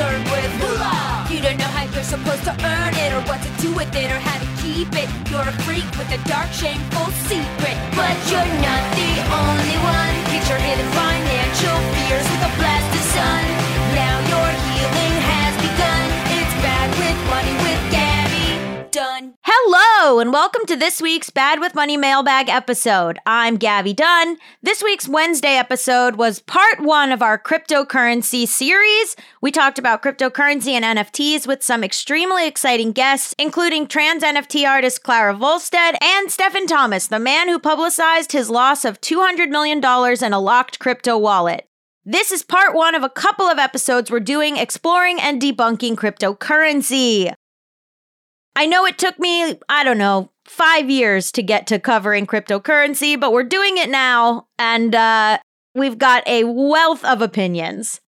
concerned with moolah. You don't know how you're supposed to earn it, or what to do with it, or how to keep it. You're a freak with a dark, shameful secret, but you're not the only one. Get your hidden financial fears with a blast Hello, and welcome to this week's Bad with Money mailbag episode. I'm Gaby Dunn. This week's Wednesday episode was part one of our cryptocurrency series. We talked about cryptocurrency and NFTs with some extremely exciting guests, including trans NFT artist Clara Volstead and Stefan Thomas, the man who publicized his loss of $200 million in a locked crypto wallet. This is part one of a couple of episodes we're doing exploring and debunking cryptocurrency. I know it took me, I don't know, five years to get to covering cryptocurrency, but we're doing it now, and uh, we've got a wealth of opinions.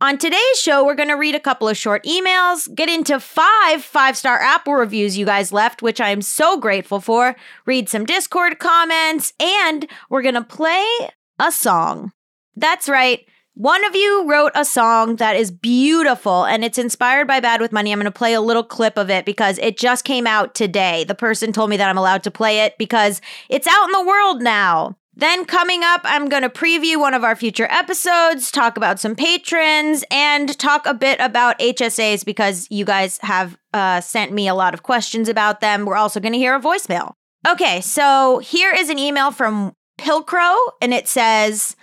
On today's show, we're going to read a couple of short emails, get into five five star Apple reviews you guys left, which I am so grateful for, read some Discord comments, and we're going to play a song. That's right. One of you wrote a song that is beautiful and it's inspired by Bad with Money. I'm going to play a little clip of it because it just came out today. The person told me that I'm allowed to play it because it's out in the world now. Then, coming up, I'm going to preview one of our future episodes, talk about some patrons, and talk a bit about HSAs because you guys have uh, sent me a lot of questions about them. We're also going to hear a voicemail. Okay, so here is an email from Pilcrow, and it says,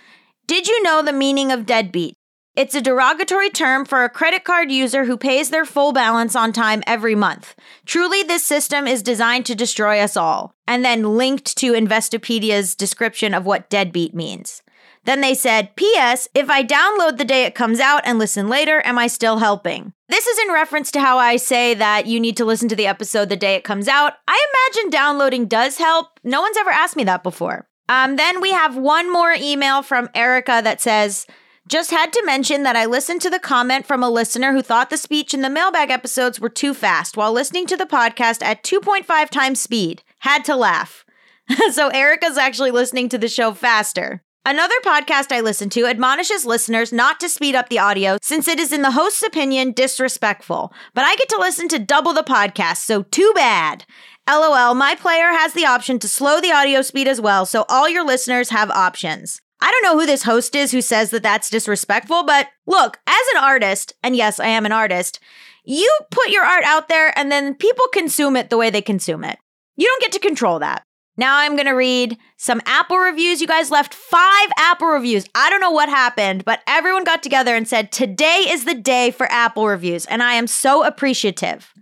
did you know the meaning of deadbeat? It's a derogatory term for a credit card user who pays their full balance on time every month. Truly, this system is designed to destroy us all. And then linked to Investopedia's description of what deadbeat means. Then they said, P.S. If I download the day it comes out and listen later, am I still helping? This is in reference to how I say that you need to listen to the episode the day it comes out. I imagine downloading does help. No one's ever asked me that before. Um, then we have one more email from Erica that says, just had to mention that I listened to the comment from a listener who thought the speech in the mailbag episodes were too fast while listening to the podcast at 2.5 times speed. Had to laugh. so Erica's actually listening to the show faster. Another podcast I listen to admonishes listeners not to speed up the audio since it is, in the host's opinion, disrespectful. But I get to listen to double the podcast, so too bad. LOL, my player has the option to slow the audio speed as well, so all your listeners have options. I don't know who this host is who says that that's disrespectful, but look, as an artist, and yes, I am an artist, you put your art out there and then people consume it the way they consume it. You don't get to control that. Now I'm going to read some Apple reviews. You guys left five Apple reviews. I don't know what happened, but everyone got together and said, Today is the day for Apple reviews. And I am so appreciative.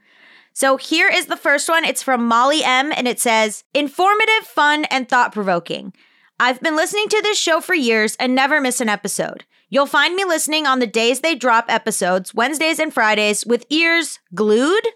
So here is the first one. It's from Molly M, and it says informative, fun, and thought provoking. I've been listening to this show for years and never miss an episode. You'll find me listening on the days they drop episodes, Wednesdays and Fridays, with ears glued.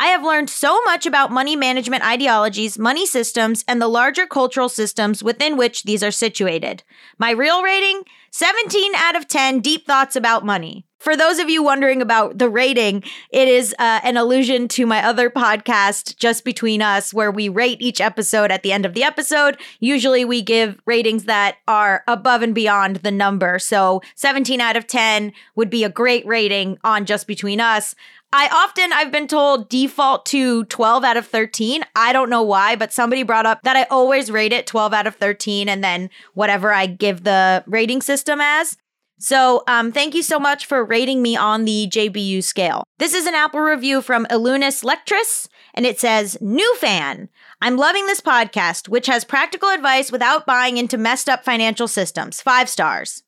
I have learned so much about money management ideologies, money systems, and the larger cultural systems within which these are situated. My real rating 17 out of 10 deep thoughts about money. For those of you wondering about the rating, it is uh, an allusion to my other podcast, Just Between Us, where we rate each episode at the end of the episode. Usually we give ratings that are above and beyond the number. So 17 out of 10 would be a great rating on Just Between Us. I often I've been told default to 12 out of 13. I don't know why, but somebody brought up that I always rate it 12 out of 13 and then whatever I give the rating system as. So, um, thank you so much for rating me on the JBU scale. This is an Apple review from Illunis Lectris, and it says, New fan. I'm loving this podcast, which has practical advice without buying into messed up financial systems. Five stars.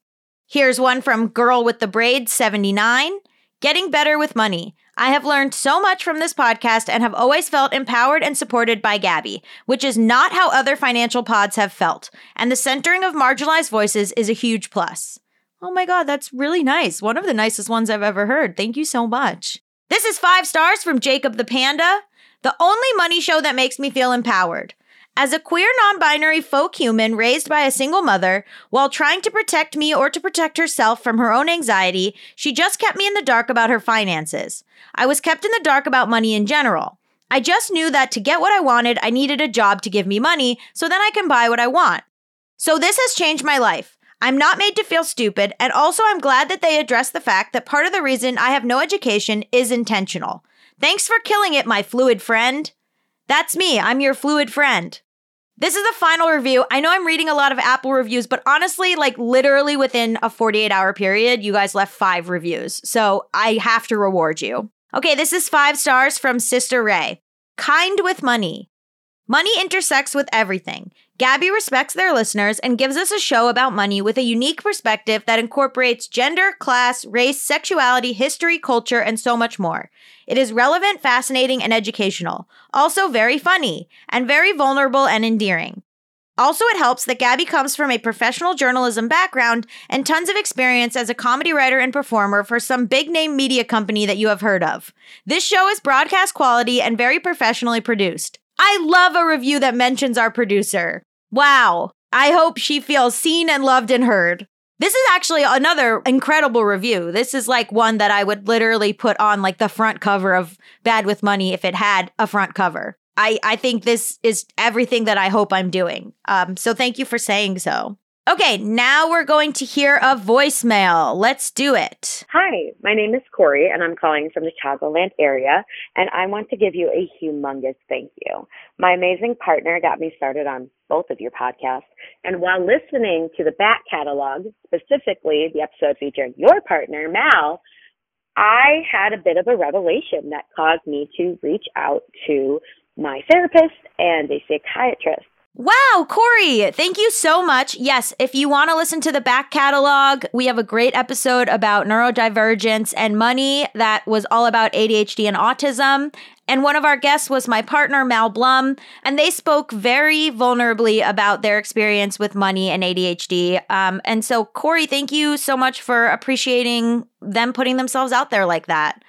Here's one from Girl with the Braids 79. Getting better with money. I have learned so much from this podcast and have always felt empowered and supported by Gaby, which is not how other financial pods have felt. And the centering of marginalized voices is a huge plus. Oh my God, that's really nice. One of the nicest ones I've ever heard. Thank you so much. This is five stars from Jacob the Panda, the only money show that makes me feel empowered. As a queer, non binary folk human raised by a single mother, while trying to protect me or to protect herself from her own anxiety, she just kept me in the dark about her finances. I was kept in the dark about money in general. I just knew that to get what I wanted, I needed a job to give me money so then I can buy what I want. So this has changed my life. I'm not made to feel stupid, and also I'm glad that they address the fact that part of the reason I have no education is intentional. Thanks for killing it, my fluid friend. That's me, I'm your fluid friend. This is the final review. I know I'm reading a lot of Apple reviews, but honestly, like literally within a 48 hour period, you guys left five reviews. So I have to reward you. Okay, this is five stars from Sister Ray. Kind with money. Money intersects with everything. Gaby respects their listeners and gives us a show about money with a unique perspective that incorporates gender, class, race, sexuality, history, culture, and so much more. It is relevant, fascinating, and educational. Also, very funny, and very vulnerable and endearing. Also, it helps that Gaby comes from a professional journalism background and tons of experience as a comedy writer and performer for some big name media company that you have heard of. This show is broadcast quality and very professionally produced. I love a review that mentions our producer. Wow. I hope she feels seen and loved and heard. This is actually another incredible review. This is like one that I would literally put on like the front cover of Bad with Money if it had a front cover. I, I think this is everything that I hope I'm doing. Um, so thank you for saying so. Okay, now we're going to hear a voicemail. Let's do it. Hi, my name is Corey, and I'm calling from the Chicagoland area, and I want to give you a humongous thank you. My amazing partner got me started on both of your podcasts, and while listening to the back catalog, specifically the episode featuring your partner, Mal, I had a bit of a revelation that caused me to reach out to my therapist and a psychiatrist Wow, Corey, thank you so much. Yes, if you want to listen to the back catalog, we have a great episode about neurodivergence and money that was all about ADHD and autism. And one of our guests was my partner, Mal Blum, and they spoke very vulnerably about their experience with money and ADHD. Um, and so, Corey, thank you so much for appreciating them putting themselves out there like that.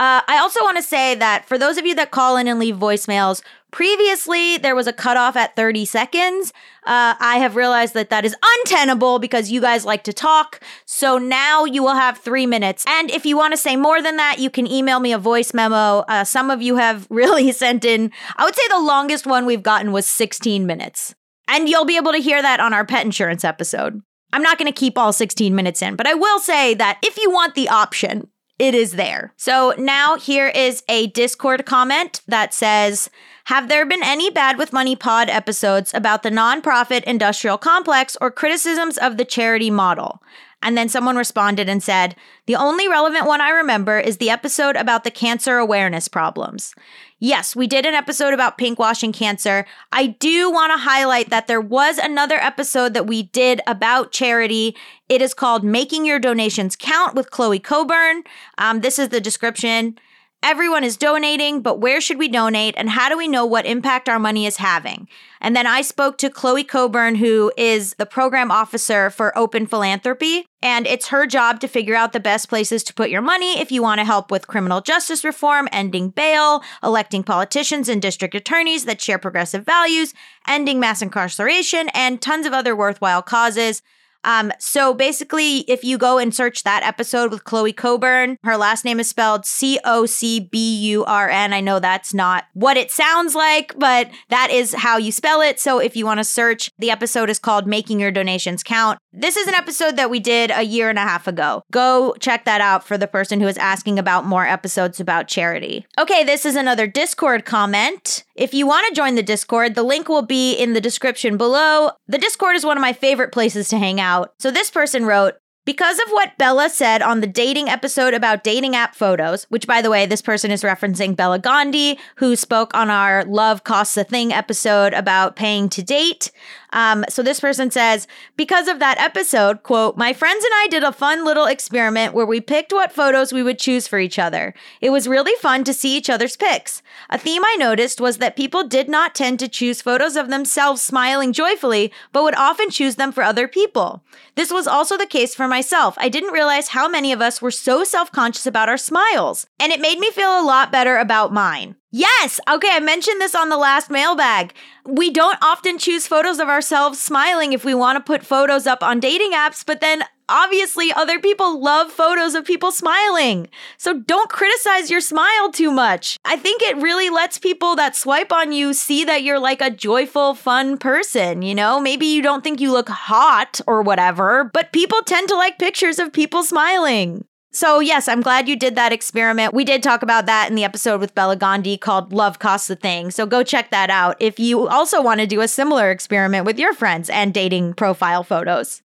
Uh, I also want to say that for those of you that call in and leave voicemails, previously there was a cutoff at 30 seconds. Uh, I have realized that that is untenable because you guys like to talk. So now you will have three minutes. And if you want to say more than that, you can email me a voice memo. Uh, some of you have really sent in, I would say the longest one we've gotten was 16 minutes. And you'll be able to hear that on our pet insurance episode. I'm not going to keep all 16 minutes in, but I will say that if you want the option, it is there. So now here is a Discord comment that says, have there been any Bad with Money pod episodes about the nonprofit industrial complex or criticisms of the charity model? And then someone responded and said, The only relevant one I remember is the episode about the cancer awareness problems. Yes, we did an episode about pinkwashing cancer. I do want to highlight that there was another episode that we did about charity. It is called Making Your Donations Count with Chloe Cockburn. Um, this is the description. Everyone is donating, but where should we donate and how do we know what impact our money is having? And then I spoke to Chloe Cockburn, who is the program officer for Open Philanthropy. And it's her job to figure out the best places to put your money if you want to help with criminal justice reform, ending bail, electing politicians and district attorneys that share progressive values, ending mass incarceration, and tons of other worthwhile causes. Um, so basically, if you go and search that episode with Chloe Cockburn, her last name is spelled C O C B U R N. I know that's not what it sounds like, but that is how you spell it. So if you want to search, the episode is called Making Your Donations Count. This is an episode that we did a year and a half ago. Go check that out for the person who is asking about more episodes about charity. Okay, this is another Discord comment. If you want to join the Discord, the link will be in the description below. The Discord is one of my favorite places to hang out. So this person wrote, because of what Bella said on the dating episode about dating app photos, which by the way, this person is referencing Bela Gandhi, who spoke on our Love Costs a Thing episode about paying to date. Um, so this person says, because of that episode, quote, my friends and I did a fun little experiment where we picked what photos we would choose for each other. It was really fun to see each other's pics. A theme I noticed was that people did not tend to choose photos of themselves smiling joyfully, but would often choose them for other people. This was also the case for myself. I didn't realize how many of us were so self conscious about our smiles, and it made me feel a lot better about mine. Yes. Okay. I mentioned this on the last mailbag. We don't often choose photos of ourselves smiling if we want to put photos up on dating apps, but then obviously other people love photos of people smiling. So don't criticize your smile too much. I think it really lets people that swipe on you see that you're like a joyful, fun person, you know? Maybe you don't think you look hot or whatever, but people tend to like pictures of people smiling. So, yes, I'm glad you did that experiment. We did talk about that in the episode with Bela Gandhi called Love Costs the Thing. So, go check that out if you also want to do a similar experiment with your friends and dating profile photos.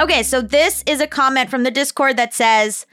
Okay, so this is a comment from the Discord that says,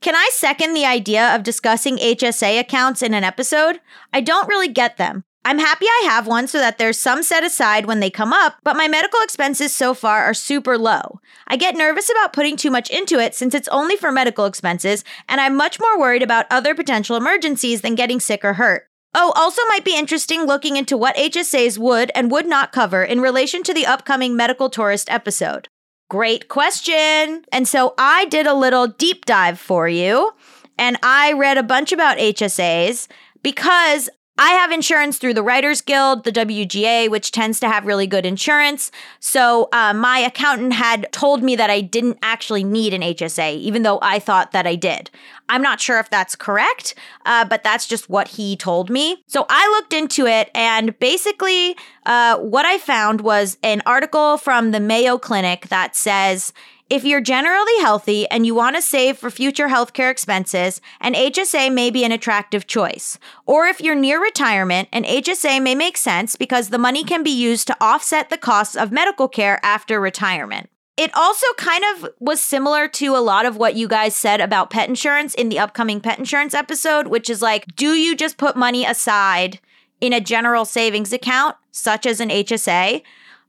Can I second the idea of discussing HSA accounts in an episode? I don't really get them. I'm happy I have one so that there's some set aside when they come up, but my medical expenses so far are super low. I get nervous about putting too much into it since it's only for medical expenses, and I'm much more worried about other potential emergencies than getting sick or hurt. Oh, also might be interesting looking into what HSAs would and would not cover in relation to the upcoming medical tourist episode. Great question. And so I did a little deep dive for you, and I read a bunch about HSAs because I have insurance through the Writers Guild, the WGA, which tends to have really good insurance. So uh, my accountant had told me that I didn't actually need an HSA, even though I thought that I did. I'm not sure if that's correct, uh, but that's just what he told me. So I looked into it, and basically, uh, what I found was an article from the Mayo Clinic that says if you're generally healthy and you want to save for future healthcare expenses, an HSA may be an attractive choice. Or if you're near retirement, an HSA may make sense because the money can be used to offset the costs of medical care after retirement. It also kind of was similar to a lot of what you guys said about pet insurance in the upcoming pet insurance episode, which is like, do you just put money aside in a general savings account, such as an HSA,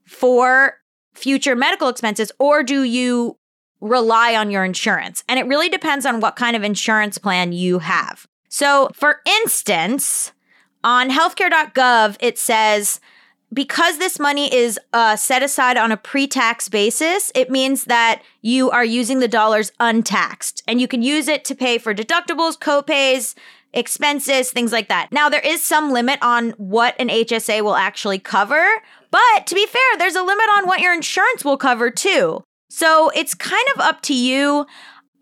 for future medical expenses or do you rely on your insurance? And it really depends on what kind of insurance plan you have. So, for instance, on healthcare.gov, it says because this money is uh, set aside on a pre tax basis, it means that you are using the dollars untaxed and you can use it to pay for deductibles, copays, expenses, things like that. Now, there is some limit on what an HSA will actually cover, but to be fair, there's a limit on what your insurance will cover too. So it's kind of up to you.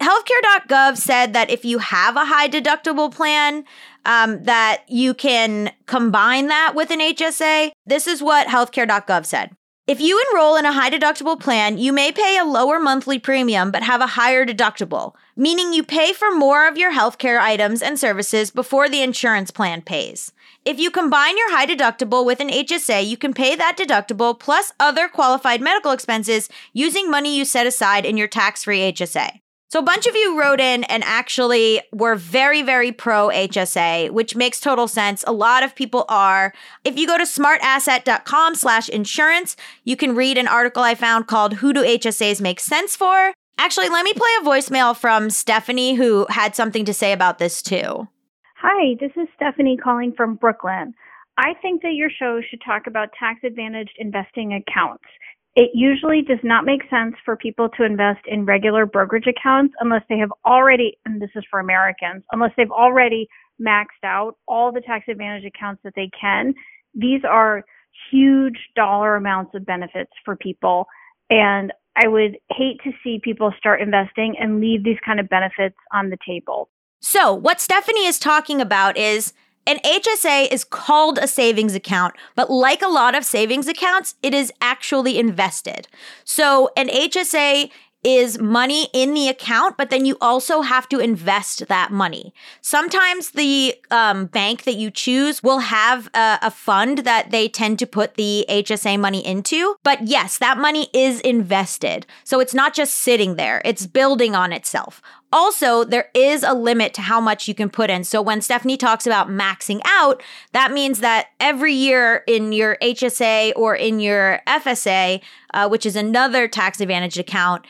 Healthcare.gov said that if you have a high deductible plan, um, that you can combine that with an HSA. This is what healthcare.gov said. If you enroll in a high deductible plan, you may pay a lower monthly premium but have a higher deductible, meaning you pay for more of your healthcare items and services before the insurance plan pays. If you combine your high deductible with an HSA, you can pay that deductible plus other qualified medical expenses using money you set aside in your tax free HSA. So a bunch of you wrote in and actually were very, very pro HSA, which makes total sense. A lot of people are. If you go to smartasset.com slash insurance, you can read an article I found called Who Do HSAs Make Sense For? Actually, let me play a voicemail from Stephanie who had something to say about this too. Hi, this is Stephanie calling from Brooklyn. I think that your show should talk about tax advantaged investing accounts. It usually does not make sense for people to invest in regular brokerage accounts unless they have already, and this is for Americans, unless they've already maxed out all the tax advantage accounts that they can. These are huge dollar amounts of benefits for people. And I would hate to see people start investing and leave these kind of benefits on the table. So, what Stephanie is talking about is an HSA is called a savings account, but like a lot of savings accounts, it is actually invested. So, an HSA is money in the account, but then you also have to invest that money. Sometimes the um, bank that you choose will have a, a fund that they tend to put the HSA money into. But yes, that money is invested. So it's not just sitting there, it's building on itself. Also, there is a limit to how much you can put in. So when Stephanie talks about maxing out, that means that every year in your HSA or in your FSA, uh, which is another tax advantage account,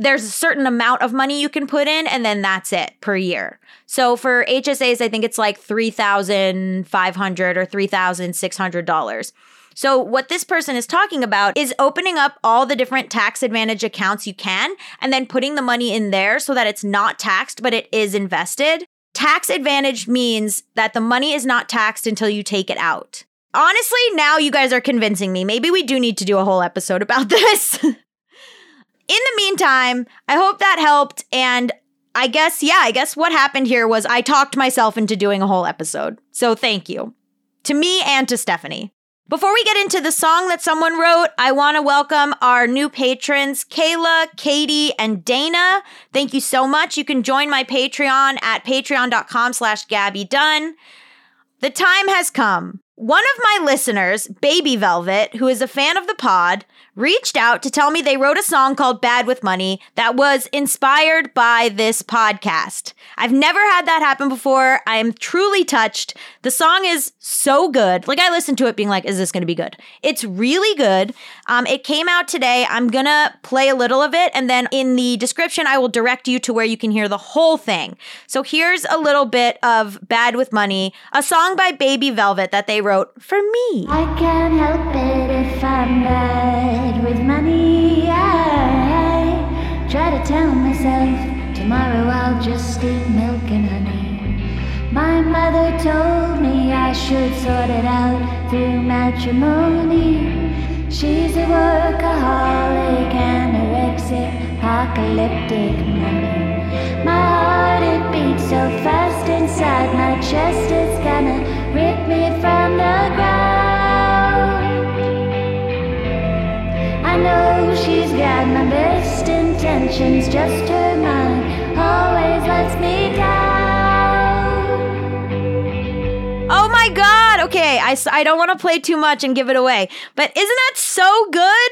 there's a certain amount of money you can put in and then that's it per year. So for HSAs I think it's like 3500 or $3600. So what this person is talking about is opening up all the different tax advantage accounts you can and then putting the money in there so that it's not taxed but it is invested. tax advantage means that the money is not taxed until you take it out. Honestly, now you guys are convincing me. Maybe we do need to do a whole episode about this. In the meantime, I hope that helped. And I guess, yeah, I guess what happened here was I talked myself into doing a whole episode. So thank you to me and to Stephanie. Before we get into the song that someone wrote, I want to welcome our new patrons, Kayla, Katie, and Dana. Thank you so much. You can join my Patreon at patreon.com slash Gaby Dunn. The time has come. One of my listeners, Baby Velvet, who is a fan of the pod, reached out to tell me they wrote a song called Bad with Money that was inspired by this podcast. I've never had that happen before. I am truly touched. The song is so good. Like, I listened to it being like, is this going to be good? It's really good. Um, it came out today. I'm going to play a little of it. And then in the description, I will direct you to where you can hear the whole thing. So here's a little bit of Bad with Money, a song by Baby Velvet that they wrote for me. I can't help it if I'm bad tell myself tomorrow I'll just eat milk and honey. My mother told me I should sort it out through matrimony. She's a workaholic, anorexic, apocalyptic mummy. My heart it beats so fast inside my chest, intentions, just her mind always lets me down. Oh my God. Okay. I, I don't want to play too much and give it away, but isn't that so good?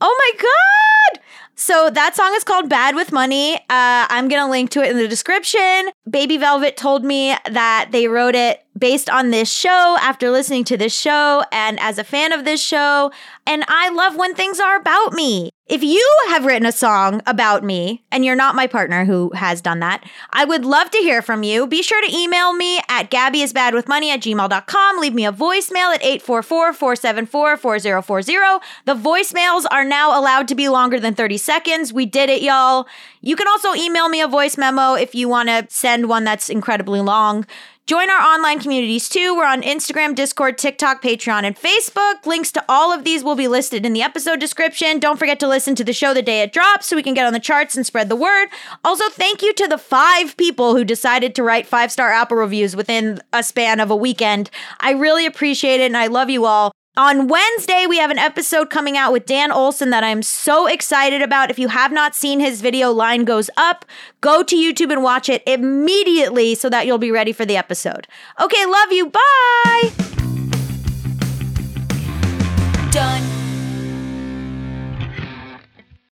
Oh my God. So that song is called Bad with Money. Uh, I'm going to link to it in the description. Baby Velvet told me that they wrote it based on this show after listening to this show and as a fan of this show. And I love when things are about me. If you have written a song about me and you're not my partner who has done that, I would love to hear from you. Be sure to email me at gabyisbadwithmoney at gmail.com. Leave me a voicemail at 844-474-4040. The voicemails are now allowed to be longer than 30 seconds. We did it, y'all. You can also email me a voice memo if you want to send one that's incredibly long. Join our online communities too. We're on Instagram, Discord, TikTok, Patreon, and Facebook. Links to all of these will be listed in the episode description. Don't forget to listen to the show the day it drops so we can get on the charts and spread the word. Also, thank you to the five people who decided to write five star Apple reviews within a span of a weekend. I really appreciate it and I love you all. On Wednesday, we have an episode coming out with Dan Olson that I'm so excited about. If you have not seen his video, Line Goes Up, go to YouTube and watch it immediately so that you'll be ready for the episode. Okay, love you. Bye. Done.